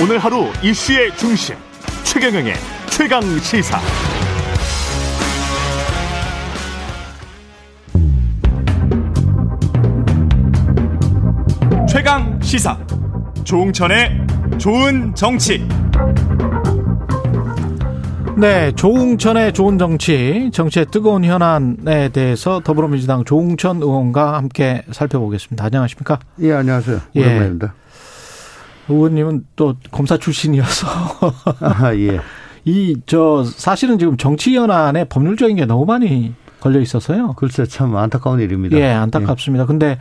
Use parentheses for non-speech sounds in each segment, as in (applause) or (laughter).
오늘 하루 이슈의 중심 최경영의 최강 시사. 최강 시사 조웅천의 좋은 정치. 네, 조웅천의 좋은 정치, 정치의 뜨거운 현안에 대해서 더불어민주당 조웅천 의원과 함께 살펴보겠습니다. 안녕하십니까? 예, 안녕하세요. 예. 오랜만입니다. 의원님은 또 검사 출신이어서 (laughs) 아, 예. 이 저 사실은 지금 정치 현안에 법률적인 게 너무 많이 걸려 있어서요. 글쎄 참 안타까운 일입니다. 예, 안타깝습니다. 근데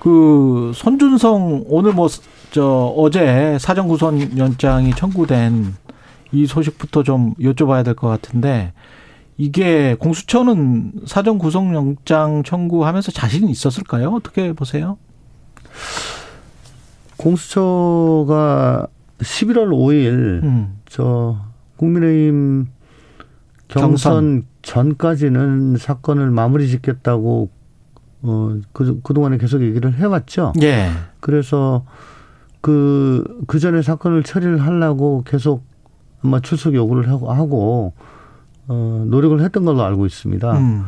그 손준성 오늘 뭐 저 어제 사전 구속 연장이 청구된 이 소식부터 좀 여쭤봐야 될 것 같은데 이게 공수처는 사전 구속 영장 청구하면서 자신이 있었을까요? 어떻게 보세요? 공수처가 11월 5일 음. 저 국민의힘 경선 전까지는 사건을 마무리 짓겠다고 어, 그, 그동안에 계속 얘기를 해 왔죠. 예. 그래서 그, 그 전에 사건을 처리를 하려고 계속 아마 출석 요구를 하고, 하고 어, 노력을 했던 걸로 알고 있습니다. 음.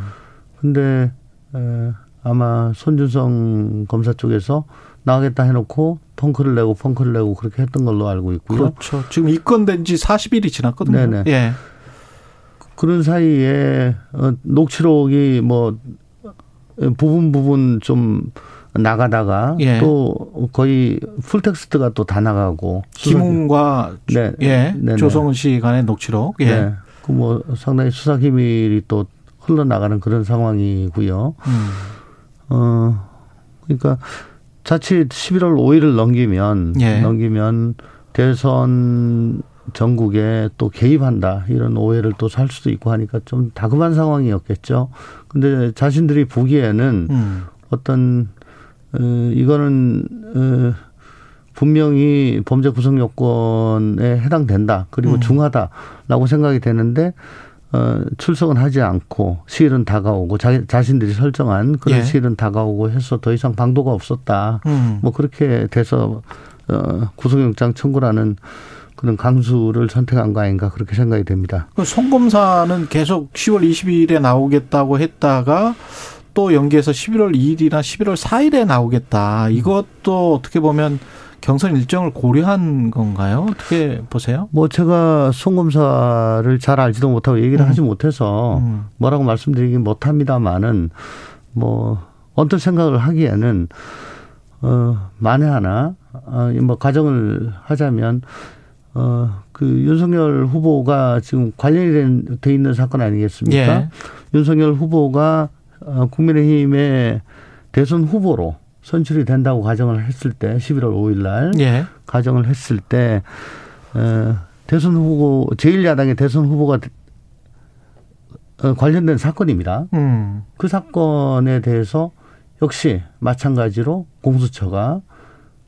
근데 에, 아마 손준성 검사 쪽에서 나가겠다 해놓고 펑크를 내고 펑크를 내고 그렇게 했던 걸로 알고 있고요. 그렇죠. 지금 입건된 지 40일이 지났거든요. 네네. 예. 그런 사이에 어, 녹취록이 뭐 부분 부분 좀 나가다가 예. 또 거의 풀텍스트가 또 다 나가고 김웅과 네. 예. 네네. 조성은 씨 간의 녹취록. 예. 네. 그 뭐 상당히 수사 기밀이 또 흘러나가는 그런 상황이고요. 음. 어 그러니까 자칫 11월 5일을 넘기면 예. 넘기면 대선 전국에 또 개입한다 이런 오해를 또 살 수도 있고 하니까 좀 다급한 상황이었겠죠. 근데 자신들이 보기에는 음. 어떤 어, 이거는 어, 분명히 범죄 구성 요건에 해당된다 그리고 음. 중하다라고 생각이 되는데 어, 출석은 하지 않고 시일은 다가오고 자, 자신들이 설정한 그런 예. 시일은 다가오고 해서 더 이상 방도가 없었다. 음. 뭐 그렇게 돼서 어, 구속영장 청구라는 그런 강수를 선택한 거 아닌가 그렇게 생각이 됩니다. 그 송검사는 계속 10월 20일에 나오겠다고 했다가 또 연기해서 11월 2일이나 11월 4일에 나오겠다. 이것도 어떻게 보면 경선 일정을 고려한 건가요? 어떻게 보세요? 뭐 제가 송 검사를 잘 알지도 못하고 얘기를 음. 하지 못해서 음. 뭐라고 말씀드리긴 못합니다만은 뭐 어떤 생각을 하기에는 어 만에 하나 어뭐 가정을 하자면 어그 윤석열 후보가 지금 관련이 된- 돼 있는 사건 아니겠습니까? 예. 윤석열 후보가 어, 국민의힘의 대선 후보로 선출이 된다고 가정을 했을 때 11월 5일 날 예. 가정을 했을 때 어, 대선 후보 제1야당의 대선 후보가 어, 관련된 사건입니다. 음. 그 사건에 대해서 역시 마찬가지로 공수처가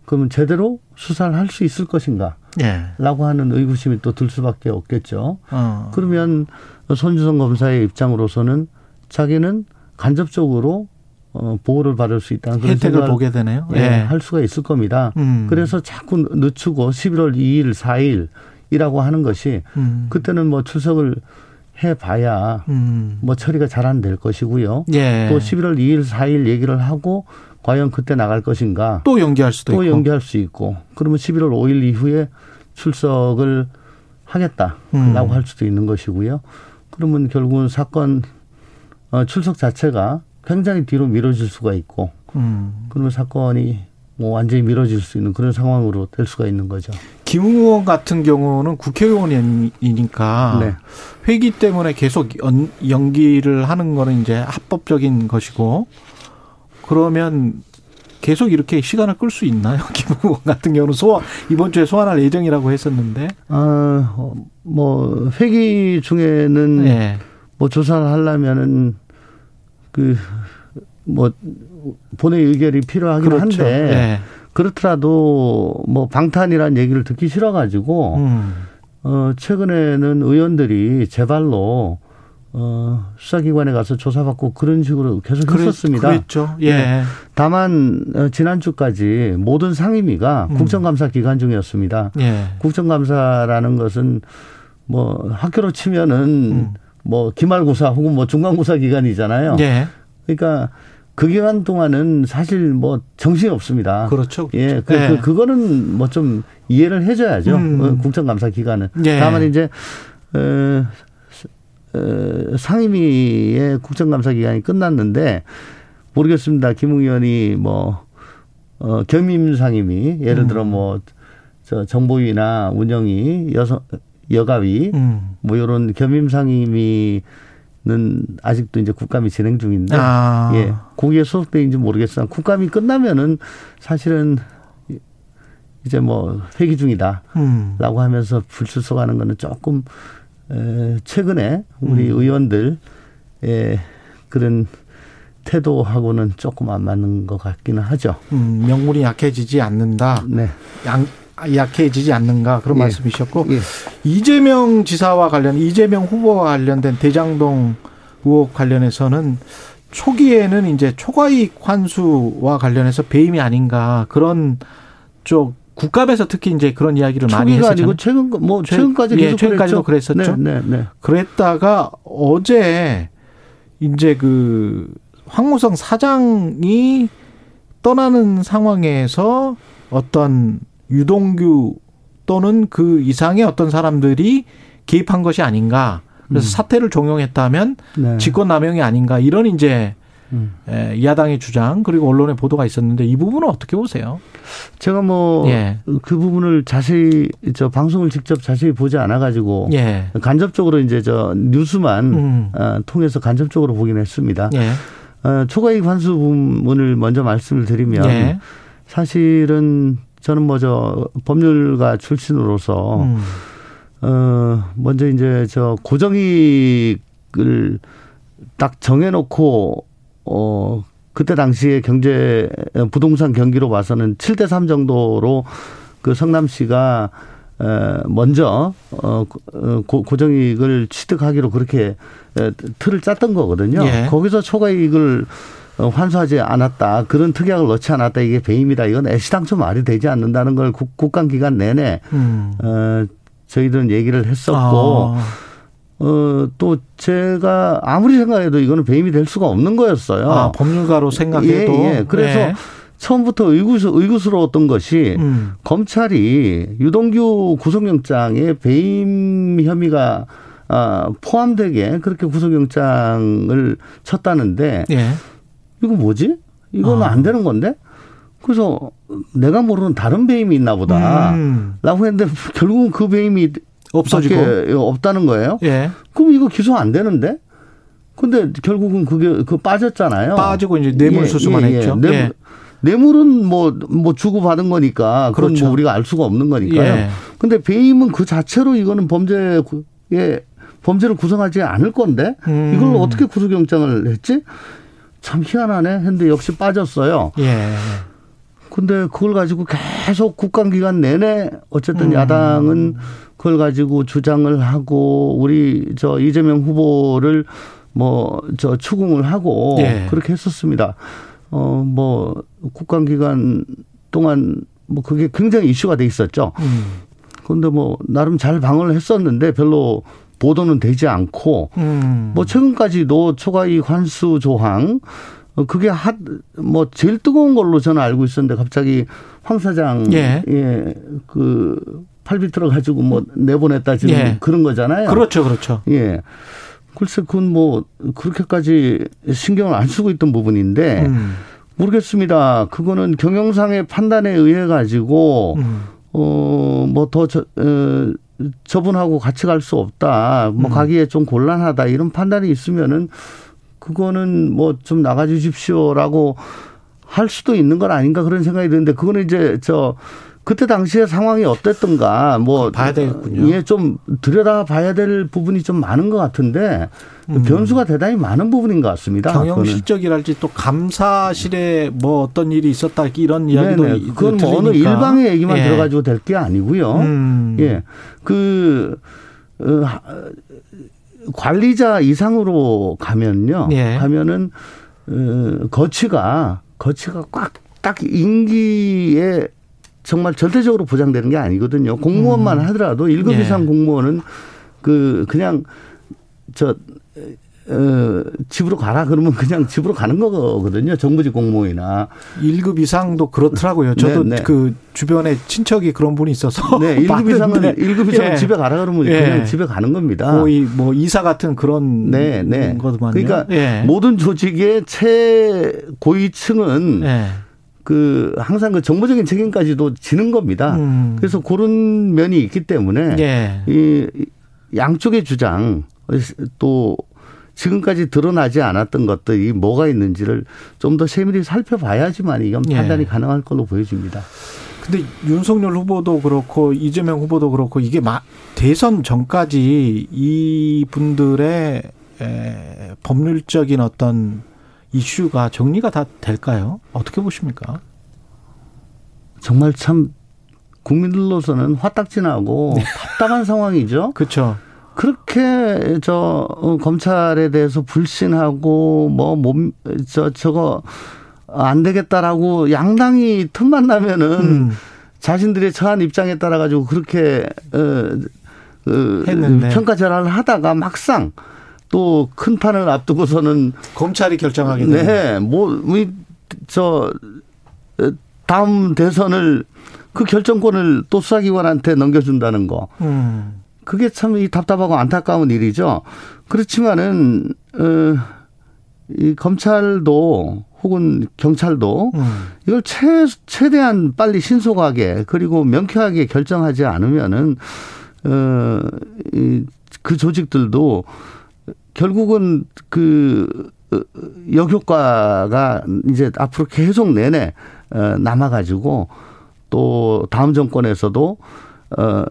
그러면 제대로 수사를 할 수 있을 것인가라고 예. 하는 의구심이 또 들 수밖에 없겠죠. 어. 그러면 손주성 검사의 입장으로서는 자기는 간접적으로 어, 보호를 받을 수 있다는 그런 혜택을 보게 되네요. 예, 예. 할 수가 있을 겁니다. 음. 그래서 자꾸 늦추고 11월 2일, 4일이라고 하는 것이 음. 그때는 뭐 출석을 해봐야 음. 뭐 처리가 잘 안 될 것이고요. 예. 또 11월 2일, 4일 얘기를 하고 과연 그때 나갈 것인가 또 연기할 수도 또 있고. 연기할 수 있고 그러면 11월 5일 이후에 출석을 하겠다라고 음. 할 수도 있는 것이고요. 그러면 결국은 사건 어, 출석 자체가 굉장히 뒤로 미뤄질 수가 있고 음. 그러면 사건이 뭐 완전히 미뤄질 수 있는 그런 상황으로 될 수가 있는 거죠. 김 의원 같은 경우는 국회의원이니까 네. 회기 때문에 계속 연, 연기를 하는 거는 이제 합법적인 것이고 그러면 계속 이렇게 시간을 끌 수 있나요? (laughs) 김 의원 같은 경우는 소환 이번 주에 소환할 예정이라고 했었는데. 아, 어, 뭐 회기 중에는 예. 뭐 조사를 하려면은 그 뭐 본회의 의결이 필요하긴 그렇죠. 한데 예. 그렇더라도 뭐 방탄이라는 얘기를 듣기 싫어가지고 음. 어 최근에는 의원들이 제발로 어, 수사기관에 가서 조사받고 그런 식으로 계속 그랬, 했었습니다. 그랬죠. 예. 네. 다만 어, 지난주까지 모든 상임위가 음. 국정감사 기간 중이었습니다. 예. 국정감사라는 것은 뭐 학교로 치면은 음. 뭐 기말고사 혹은 뭐 중간고사 기간이잖아요. 예. 그러니까 그 기간 동안은 사실 뭐 정신이 없습니다. 그렇죠. 그렇죠. 예, 그, 예. 그, 그거는 뭐 좀 이해를 해줘야죠. 음. 어, 국정감사 기간은. 예. 다만 이제 어, 어, 상임위의 국정감사 기간이 끝났는데 모르겠습니다. 김웅 의원이 뭐 어, 겸임 상임위 예를 들어 음. 뭐저 정보위나 운영위 여성 여가위 음. 뭐 이런 겸임 상임위 는 아직도 이제 국감이 진행 중인데 아. 예 거기에 소속돼인지 모르겠으나 국감이 끝나면은 사실은 이제 뭐 회기 중이다라고 음. 하면서 불출석하는 거는 조금 에, 최근에 우리 음. 의원들의 그런 태도하고는 조금 안 맞는 것 같기는 하죠. 음, 명분이 약해지지 않는다. 네. 양, 약해지지 않는가 그런 예. 말씀이셨고 예. 이재명 지사와 관련 이재명 후보와 관련된 대장동 의혹 관련해서는 초기에는 이제 초과이익 환수와 관련해서 배임이 아닌가 그런 쪽 국감에서 특히 이제 그런 이야기를 많이. 아니고 최근 뭐 최근까지 예, 최근까지도 그랬었죠. 네, 네, 네. 그랬다가 어제 이제 그 황무성 사장이 떠나는 상황에서 어떤 유동규 또는 그 이상의 어떤 사람들이 개입한 것이 아닌가. 그래서 음. 사태를 종용했다면 네. 직권남용이 아닌가 이런 이제 음. 에, 야당의 주장 그리고 언론의 보도가 있었는데 이 부분은 어떻게 보세요? 제가 뭐그 예. 그 부분을 자세히 저 방송을 직접 자세히 보지 않아 가지고 예. 간접적으로 이제 저 뉴스만 음. 어, 통해서 간접적으로 보긴 했습니다. 예. 어, 초과이익 환수 부분을 먼저 말씀을 드리면 예. 사실은 저는 뭐 저 법률가 출신으로서 음. 어 먼저 이제 저 고정이익을 딱 정해놓고 어 그때 당시에 경제 부동산 경기로 봐서는 7대 3 정도로 그 성남시가 에 먼저 어 고정이익을 취득하기로 그렇게 틀을 짰던 거거든요. 예. 거기서 초과이익을 어, 환수하지 않았다. 그런 특약을 넣지 않았다. 이게 배임이다. 이건 애시당초 말이 되지 않는다는 걸 국, 감 기간 내내 음. 어, 저희들은 얘기를 했었고 아. 어, 또 제가 아무리 생각해도 이거는 배임이 될 수가 없는 거였어요. 아, 법률가로 생각해도. 예, 예. 그래서 네. 처음부터 의구스, 의구스러웠던 것이 음. 검찰이 유동규 구속영장에 배임 혐의가 아, 포함되게 그렇게 구속영장을 쳤다는데 예. 이거 뭐지? 이거는 아. 안 되는 건데? 그래서 내가 모르는 다른 배임이 있나 보다. 음. 라고 했는데 결국은 그 배임이 없어지고 없다는 거예요. 예. 그럼 이거 기소 안 되는데? 근데 결국은 그게 그 빠졌잖아요. 빠지고 이제 뇌물 예, 수수만 예, 예. 했죠. 뇌물, 예. 뇌물은 뭐, 뭐 주고 받은 거니까. 그건 그렇죠. 뭐 우리가 알 수가 없는 거니까요. 예. 근데 배임은 그 자체로 이거는 범죄에 범죄를 구성하지 않을 건데 음. 이걸 어떻게 구속영장을 했지? 참 희한하네 했는데 역시 빠졌어요. 예. 근데 그걸 가지고 계속 국감 기간 내내 어쨌든 음. 야당은 그걸 가지고 주장을 하고 우리 저 이재명 후보를 뭐 저 추궁을 하고 예. 그렇게 했었습니다. 어 뭐 국감 기간 동안 뭐 그게 굉장히 이슈가 돼 있었죠. 음. 근데 뭐 나름 잘 방어를 했었는데 별로 보도는 되지 않고 음. 뭐 최근까지도 초과이익 환수 조항 어, 그게 핫뭐 제일 뜨거운 걸로 저는 알고 있었는데 갑자기 황 사장 예. 예. 그 팔비틀어 가지고 뭐 내보냈다 지금 예. 그런 거잖아요. 그렇죠. 그렇죠. 예. 글쎄 그건 뭐 그렇게까지 신경을 안 쓰고 있던 부분인데 음. 모르겠습니다. 그거는 경영상의 판단에 의해 가지고 음. 어뭐더 어, 저분하고 같이 갈 수 없다. 뭐 음. 가기에 좀 곤란하다. 이런 판단이 있으면은 그거는 뭐 좀 나가 주십시오라고 할 수도 있는 건 아닌가 그런 생각이 드는데 그거는 이제 저 그때 당시에 상황이 어땠던가 뭐 봐야 되겠군요. 예, 좀 들여다 봐야 될 부분이 좀 많은 것 같은데 음. 변수가 대단히 많은 부분인 것 같습니다. 경영 실적이랄지 또 감사실에 뭐 어떤 일이 있었다 이런 이야기도 네네. 그건 뭐 어느 일방의 얘기만 예. 들어가지고 될 게 아니고요. 음. 예, 그 어, 관리자 이상으로 가면요. 예. 가면은 어, 거치가 거치가 꽉 딱 임기에 정말 절대적으로 보장되는 게 아니거든요. 공무원만 하더라도 1급 예. 이상 공무원은 그 그냥 저 어, 집으로 가라 그러면 그냥 집으로 가는 거거든요. 정부직 공무원이나. 1급 이상도 그렇더라고요. 저도 네, 네. 그 주변에 친척이 그런 분이 있어서 네, (laughs) 1급 이상은 봤는데, 1급 이상은 예. 집에 가라 그러면 예. 그냥 집에 가는 겁니다. 거의 뭐 이사 같은 그런 네, 네. 거더만요. 그러니까 예. 모든 조직의 최고위층은 예. 그 항상 그 정보적인 책임까지도 지는 겁니다. 음. 그래서 그런 면이 있기 때문에 예. 이 양쪽의 주장 또 지금까지 드러나지 않았던 것들이 뭐가 있는지를 좀 더 세밀히 살펴봐야지만 이건 예. 판단이 가능할 걸로 보여집니다. 근데 윤석열 후보도 그렇고 이재명 후보도 그렇고 이게 마, 대선 전까지 이 분들의 에, 법률적인 어떤 이슈가 정리가 다 될까요? 어떻게 보십니까? 정말 참 국민들로서는 화딱지나고 답답한 상황이죠. (laughs) 그렇죠. 그렇게 저 어, 검찰에 대해서 불신하고 뭐몸저 저거 안 되겠다라고 양당이 틈만 나면은 음. 자신들의 처한 입장에 따라 가지고 그렇게 어, 어, 했는데. 평가 절하를 하다가 막상 또 큰 판을 앞두고서는 검찰이 결정하게. 네, 뭐저 다음 대선을 그 결정권을 또 수사기관한테 넘겨준다는 거. 음. 그게 참 이 답답하고 안타까운 일이죠. 그렇지만은 어 이 검찰도 혹은 경찰도 음. 이걸 최 최대한 빨리 신속하게 그리고 명쾌하게 결정하지 않으면은 어이그 조직들도 결국은 그 어, 역효과가 이제 앞으로 계속 내내 어 남아 가지고 또 다음 정권에서도 어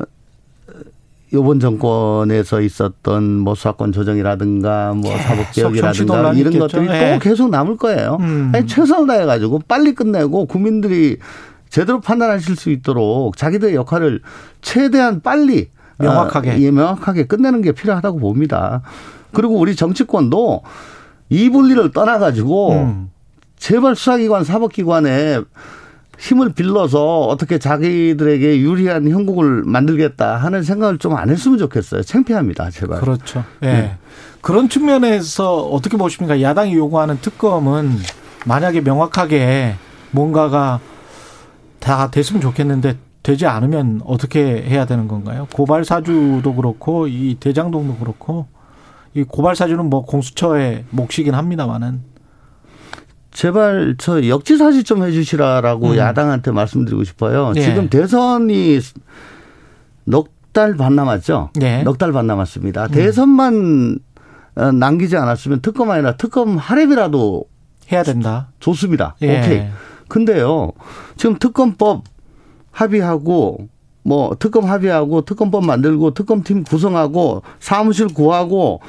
요번 정권에서 있었던 뭐 수사권 조정이라든가 뭐 사법 개혁이라든가 이런 있겠죠. 것들이 예. 또 계속 남을 거예요. 음. 아니 최선을 다해 가지고 빨리 끝내고 국민들이 제대로 판단하실 수 있도록 자기들의 역할을 최대한 빨리 명확하게. 아, 예, 명확하게 끝내는 게 필요하다고 봅니다. 그리고 우리 정치권도 이 분리를 떠나 가지고 음. 제발 수사기관, 사법기관에 힘을 빌려서 어떻게 자기들에게 유리한 형국을 만들겠다 하는 생각을 좀 안 했으면 좋겠어요. 창피합니다, 제발. 그렇죠. 예. 네. 그런 측면에서 어떻게 보십니까? 야당이 요구하는 특검은 만약에 명확하게 뭔가가 다 됐으면 좋겠는데 되지 않으면 어떻게 해야 되는 건가요? 고발 사주도 그렇고 이 대장동도 그렇고 이 고발 사주는 뭐 공수처의 몫이긴 합니다만은 제발 저 역지 사지 좀 해주시라라고 음. 야당한테 말씀드리고 싶어요. 예. 지금 대선이 넉 달 반 남았죠. 예. 넉달 반 남았습니다. 대선만 어, 남기지 않았으면 특검 아니라 특검 하랩이라도 해야 된다. 좋습니다. 예. 오케이. 근데요, 지금 특검법 합의하고, 뭐, 특검 합의하고, 특검법 만들고, 특검팀 구성하고, 사무실 구하고,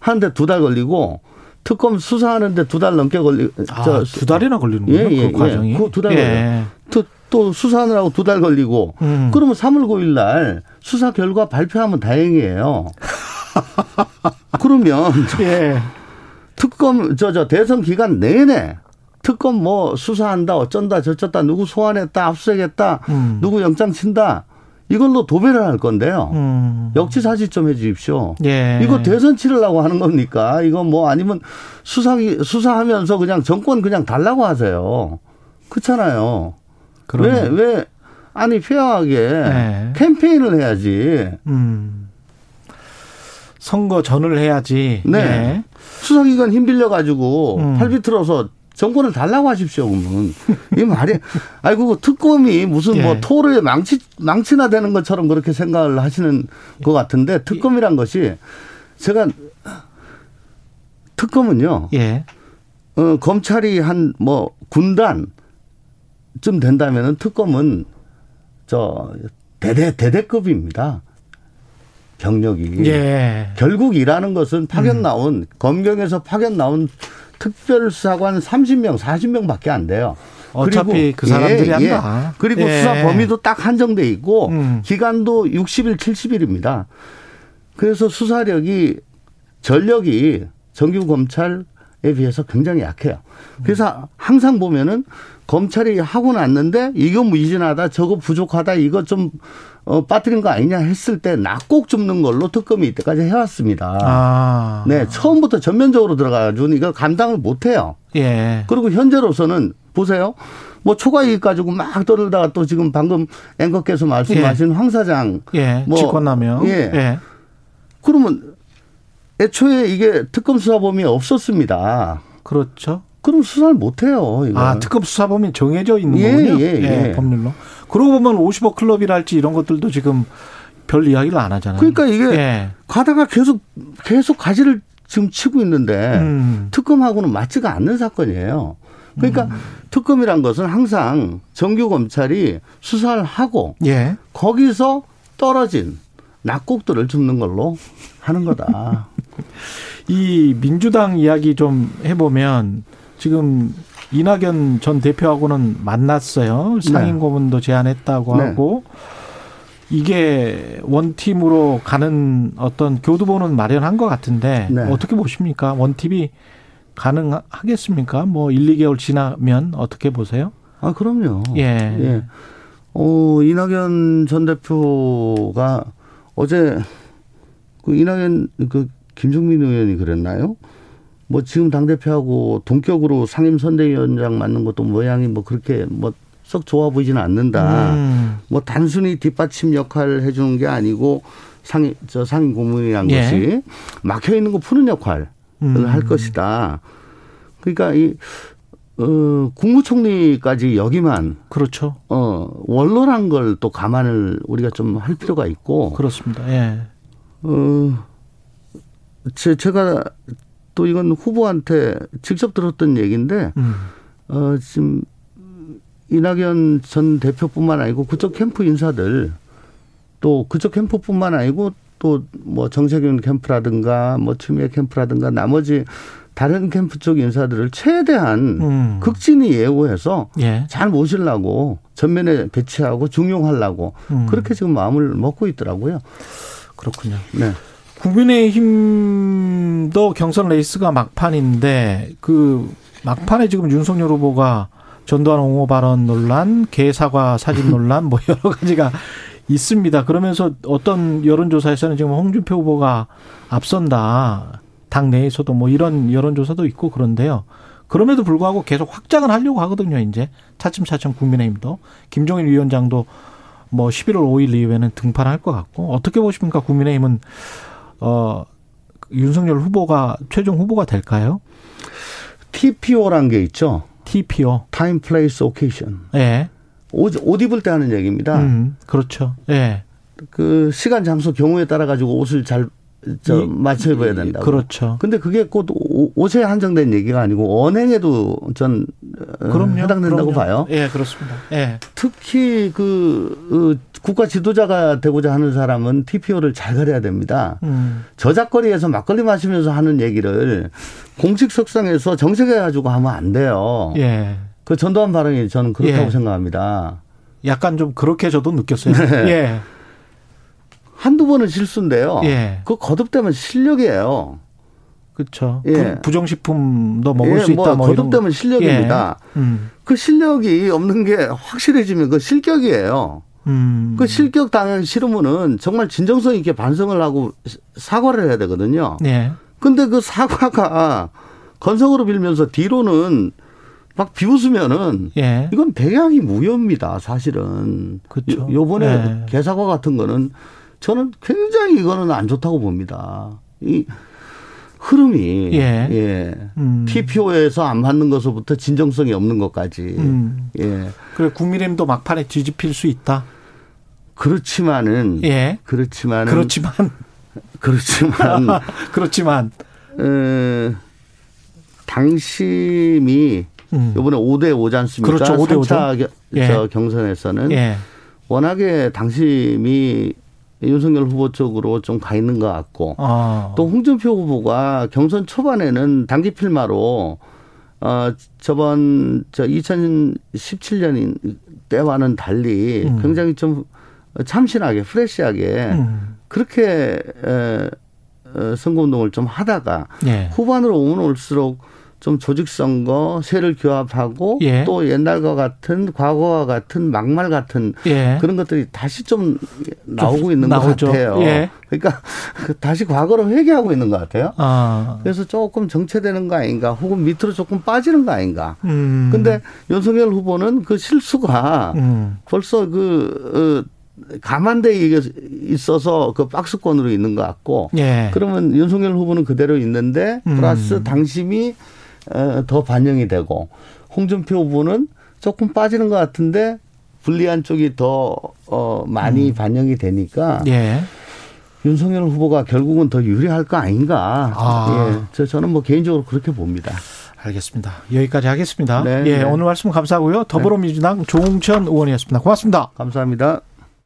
하는데 두 달 걸리고, 특검 수사하는데 두 달 넘게 걸리, 아, 두 달이나 걸리는군요. 예, 예, 그 과정이. 예. 그거 두달 예. 걸려요. 또, 또 수사하느라고 두 달 걸리고, 음. 그러면 3월 9일 날 수사 결과 발표하면 다행이에요. (laughs) 그러면 예. 특검 저저 대선 기간 내내 특검 뭐 수사한다 어쩐다 저쩐다 누구 소환했다 압수수색했다 음. 누구 영장 친다 이걸로 도배를 할 건데요. 음. 역지사지 좀 해주십시오. 예. 이거 대선 치르려고 하는 겁니까? 이거 뭐 아니면 수사 수사하면서 그냥 정권 그냥 달라고 하세요. 그렇잖아요. 왜 그러네. 왜 아니 페어하게 네. 캠페인을 해야지. 음. 선거 전을 해야지. 네. 예. 수사기관 힘 빌려 가지고 음. 팔 비틀어서 정권을 달라고 하십시오, 그러면. 이 말이, 아이고, 특검이 무슨 뭐 예. 토르에 망치, 망치나 되는 것처럼 그렇게 생각을 하시는 것 같은데, 특검이란 것이, 제가, 특검은요, 예. 어, 검찰이 한 뭐, 군단 좀 된다면은 특검은 저, 대대, 대대급입니다. 경력이. 예. 결국 일하는 것은 파견 나온 검경에서 파견 나온 특별수사관 30명, 40명 밖에 안 돼요. 어차피 그리고- 그 사람들이 예, 한다. 예. 그리고 예. 수사 범위도 딱 한정돼 있고 음. 기간도 60일, 70일입니다. 그래서 수사력이 전력이 정규 검찰에 비해서 굉장히 약해요. 그래서 항상 보면은 검찰이 하고 났는데 이거 무진하다 저거 부족하다 이거 좀 어, 빠뜨린 거 아니냐 했을 때 낙곡 줍는 걸로 특검이 이때까지 해왔습니다. 아. 네, 처음부터 전면적으로 들어가가지고 이걸 감당을 못해요. 예. 그리고 현재로서는 보세요. 뭐 초과 이익 가지고 막 떠들다가 또 지금 방금 앵커께서 말씀하신 예. 황 사장. 예. 뭐 직권남용. 예. 예. 그러면 애초에 이게 특검 수사범위 없었습니다. 그렇죠. 그럼 수사를 못 해요. 아, 특검 수사범위 정해져 있는 예, 거군요. 예, 예, 예. 법률로. 그러고 보면 50억 클럽이랄지 이런 것들도 지금 별 이야기를 안 하잖아요. 그러니까 이게 예. 가다가 계속 계속 가지를 지금 치고 있는데 음. 특검하고는 맞지가 않는 사건이에요. 그러니까 음. 특검이란 것은 항상 정규 검찰이 수사를 하고 예. 거기서 떨어진 낙곡들을 줍는 걸로 하는 거다. (laughs) 이 민주당 이야기 좀 해보면 지금 이낙연 전 대표하고는 만났어요. 상임 네. 고문도 제안했다고 네. 하고 이게 원팀으로 가는 어떤 교두보는 마련한 것 같은데 네. 어떻게 보십니까? 원팀이 가능하겠습니까? 뭐 1, 2개월 지나면 어떻게 보세요? 아, 그럼요. 예. 예. 어, 이낙연 전 대표가 어제 그 이낙연 그 김종민 의원이 그랬나요? 뭐 지금 당 대표하고 동격으로 상임 선대위원장 맡는 것도 모양이 뭐 그렇게 뭐 썩 좋아 보이지는 않는다. 음. 뭐 단순히 뒷받침 역할을 해주는 게 아니고 상임, 저 상임 고문이란 예. 것이 막혀 있는 거 푸는 역할을 음. 할 것이다. 그러니까 이, 어, 국무총리까지 여기만. 그렇죠. 어, 원로란 걸 또 감안을 우리가 좀 할 필요가 있고. 그렇습니다. 예. 어, 제, 제가 또 이건 후보한테 직접 들었던 얘기인데 음. 어 지금 이낙연 전 대표뿐만 아니고 그쪽 캠프 인사들 또 그쪽 캠프뿐만 아니고 또 뭐 정세균 캠프라든가 뭐 추미애 캠프라든가 나머지 다른 캠프 쪽 인사들을 최대한 음. 극진히 예우해서 예. 잘 모시려고 전면에 배치하고 중용하려고 음. 그렇게 지금 마음을 먹고 있더라고요. 그렇군요. 네. 국민의힘도 경선 레이스가 막판인데 그 막판에 지금 윤석열 후보가 전두환 옹호 발언 논란, 개 사과 사진 논란 뭐 여러 가지가 있습니다. 그러면서 어떤 여론조사에서는 지금 홍준표 후보가 앞선다. 당 내에서도 뭐 이런 여론조사도 있고 그런데요. 그럼에도 불구하고 계속 확장을 하려고 하거든요, 이제. 차츰차츰 국민의힘도. 김종인 위원장도 뭐 11월 5일 이후에는 등판할 것 같고. 어떻게 보십니까? 국민의힘은 어 윤석열 후보가 최종 후보가 될까요? TPO란 게 있죠. TPO. Time, Place, Occasion. 예. 옷, 옷 입을 때 하는 얘기입니다. 음, 그렇죠. 예. 그 시간, 장소, 경우에 따라 가지고 옷을 잘 저 맞춰 입어야 된다. 그렇죠. 근데 그게 곧 옷에 한정된 얘기가 아니고 언행에도 전 어, 그럼요, 해당된다고 그럼요. 봐요. 예, 그렇습니다. 예. 특히 그 어, 국가 지도자가 되고자 하는 사람은 TPO를 잘 가려야 됩니다. 음. 저작거리에서 막걸리 마시면서 하는 얘기를 공식 석상에서 정색해 가지고 하면 안 돼요. 예. 그 전두환 발언이 저는 그렇다고 예. 생각합니다. 약간 좀 그렇게 저도 느꼈어요. 네. 예. 한두 번은 실수인데요. 예. 그 거듭되면 실력이에요. 그렇죠. 예. 부정식품도 먹을 예, 수 있다. 뭐 거듭되면 실력입니다. 예. 음. 그 실력이 없는 게 확실해지면 그 실격이에요. 음. 그 실격 당하기 싫으면은 정말 진정성 있게 반성을 하고 사과를 해야 되거든요. 예. 근데 그 사과가 건성으로 빌면서 뒤로는 막 비웃으면은 예. 이건 배양이 무효입니다. 사실은. 그렇죠. 요번에 예. 개사과 같은 거는 저는 굉장히 이거는 안 좋다고 봅니다. 이 흐름이 예, 예. 음. TPO에서 안 맞는 것부터 진정성이 없는 것까지. 음. 예. 그래 국민의힘도 막판에 뒤집힐 수 있다. 그렇지만은 예. 그렇지만은 그렇지만 (laughs) 그렇지만 (laughs) 그렇지만 어, 당심이 음. 이번에 5대 5지 않습니까? 그렇죠. 5대 5죠. 예. 경선에서는 예. 워낙에 당심이 윤석열 후보 쪽으로 좀 가 있는 것 같고 아. 또 홍준표 후보가 경선 초반에는 단기 필마로 어 저번 저 2017년 때와는 달리 음. 굉장히 좀 참신하게 프레시하게 음. 그렇게 에, 어, 선거운동을 좀 하다가 예. 후반으로 오면 올수록 좀 조직선거, 세를 규합하고 예. 또 옛날과 같은 과거와 같은 막말 같은 예. 그런 것들이 다시 좀 나오고 있는 나오죠. 것 같아요. 예. 그러니까 (laughs) 그 다시 과거로 회귀하고 있는 것 같아요. 아. 그래서 조금 정체되는 거 아닌가, 혹은 밑으로 조금 빠지는 거 아닌가. 음. 근데 윤석열 후보는 그 실수가 음. 벌써 그 어, 감안돼 있어서 그 박스권으로 있는 것 같고 예. 그러면 윤석열 후보는 그대로 있는데 음. 플러스 당심이 어, 더 반영이 되고 홍준표 후보는 조금 빠지는 것 같은데 불리한 쪽이 더 어, 많이 반영이 되니까 음. 예. 윤석열 후보가 결국은 더 유리할 거 아닌가. 아. 예, 저 저는 뭐 개인적으로 그렇게 봅니다. 알겠습니다. 여기까지 하겠습니다. 네, 예, 네. 오늘 말씀 감사하고요. 더불어민주당 조홍천 의원이었습니다. 고맙습니다. 감사합니다.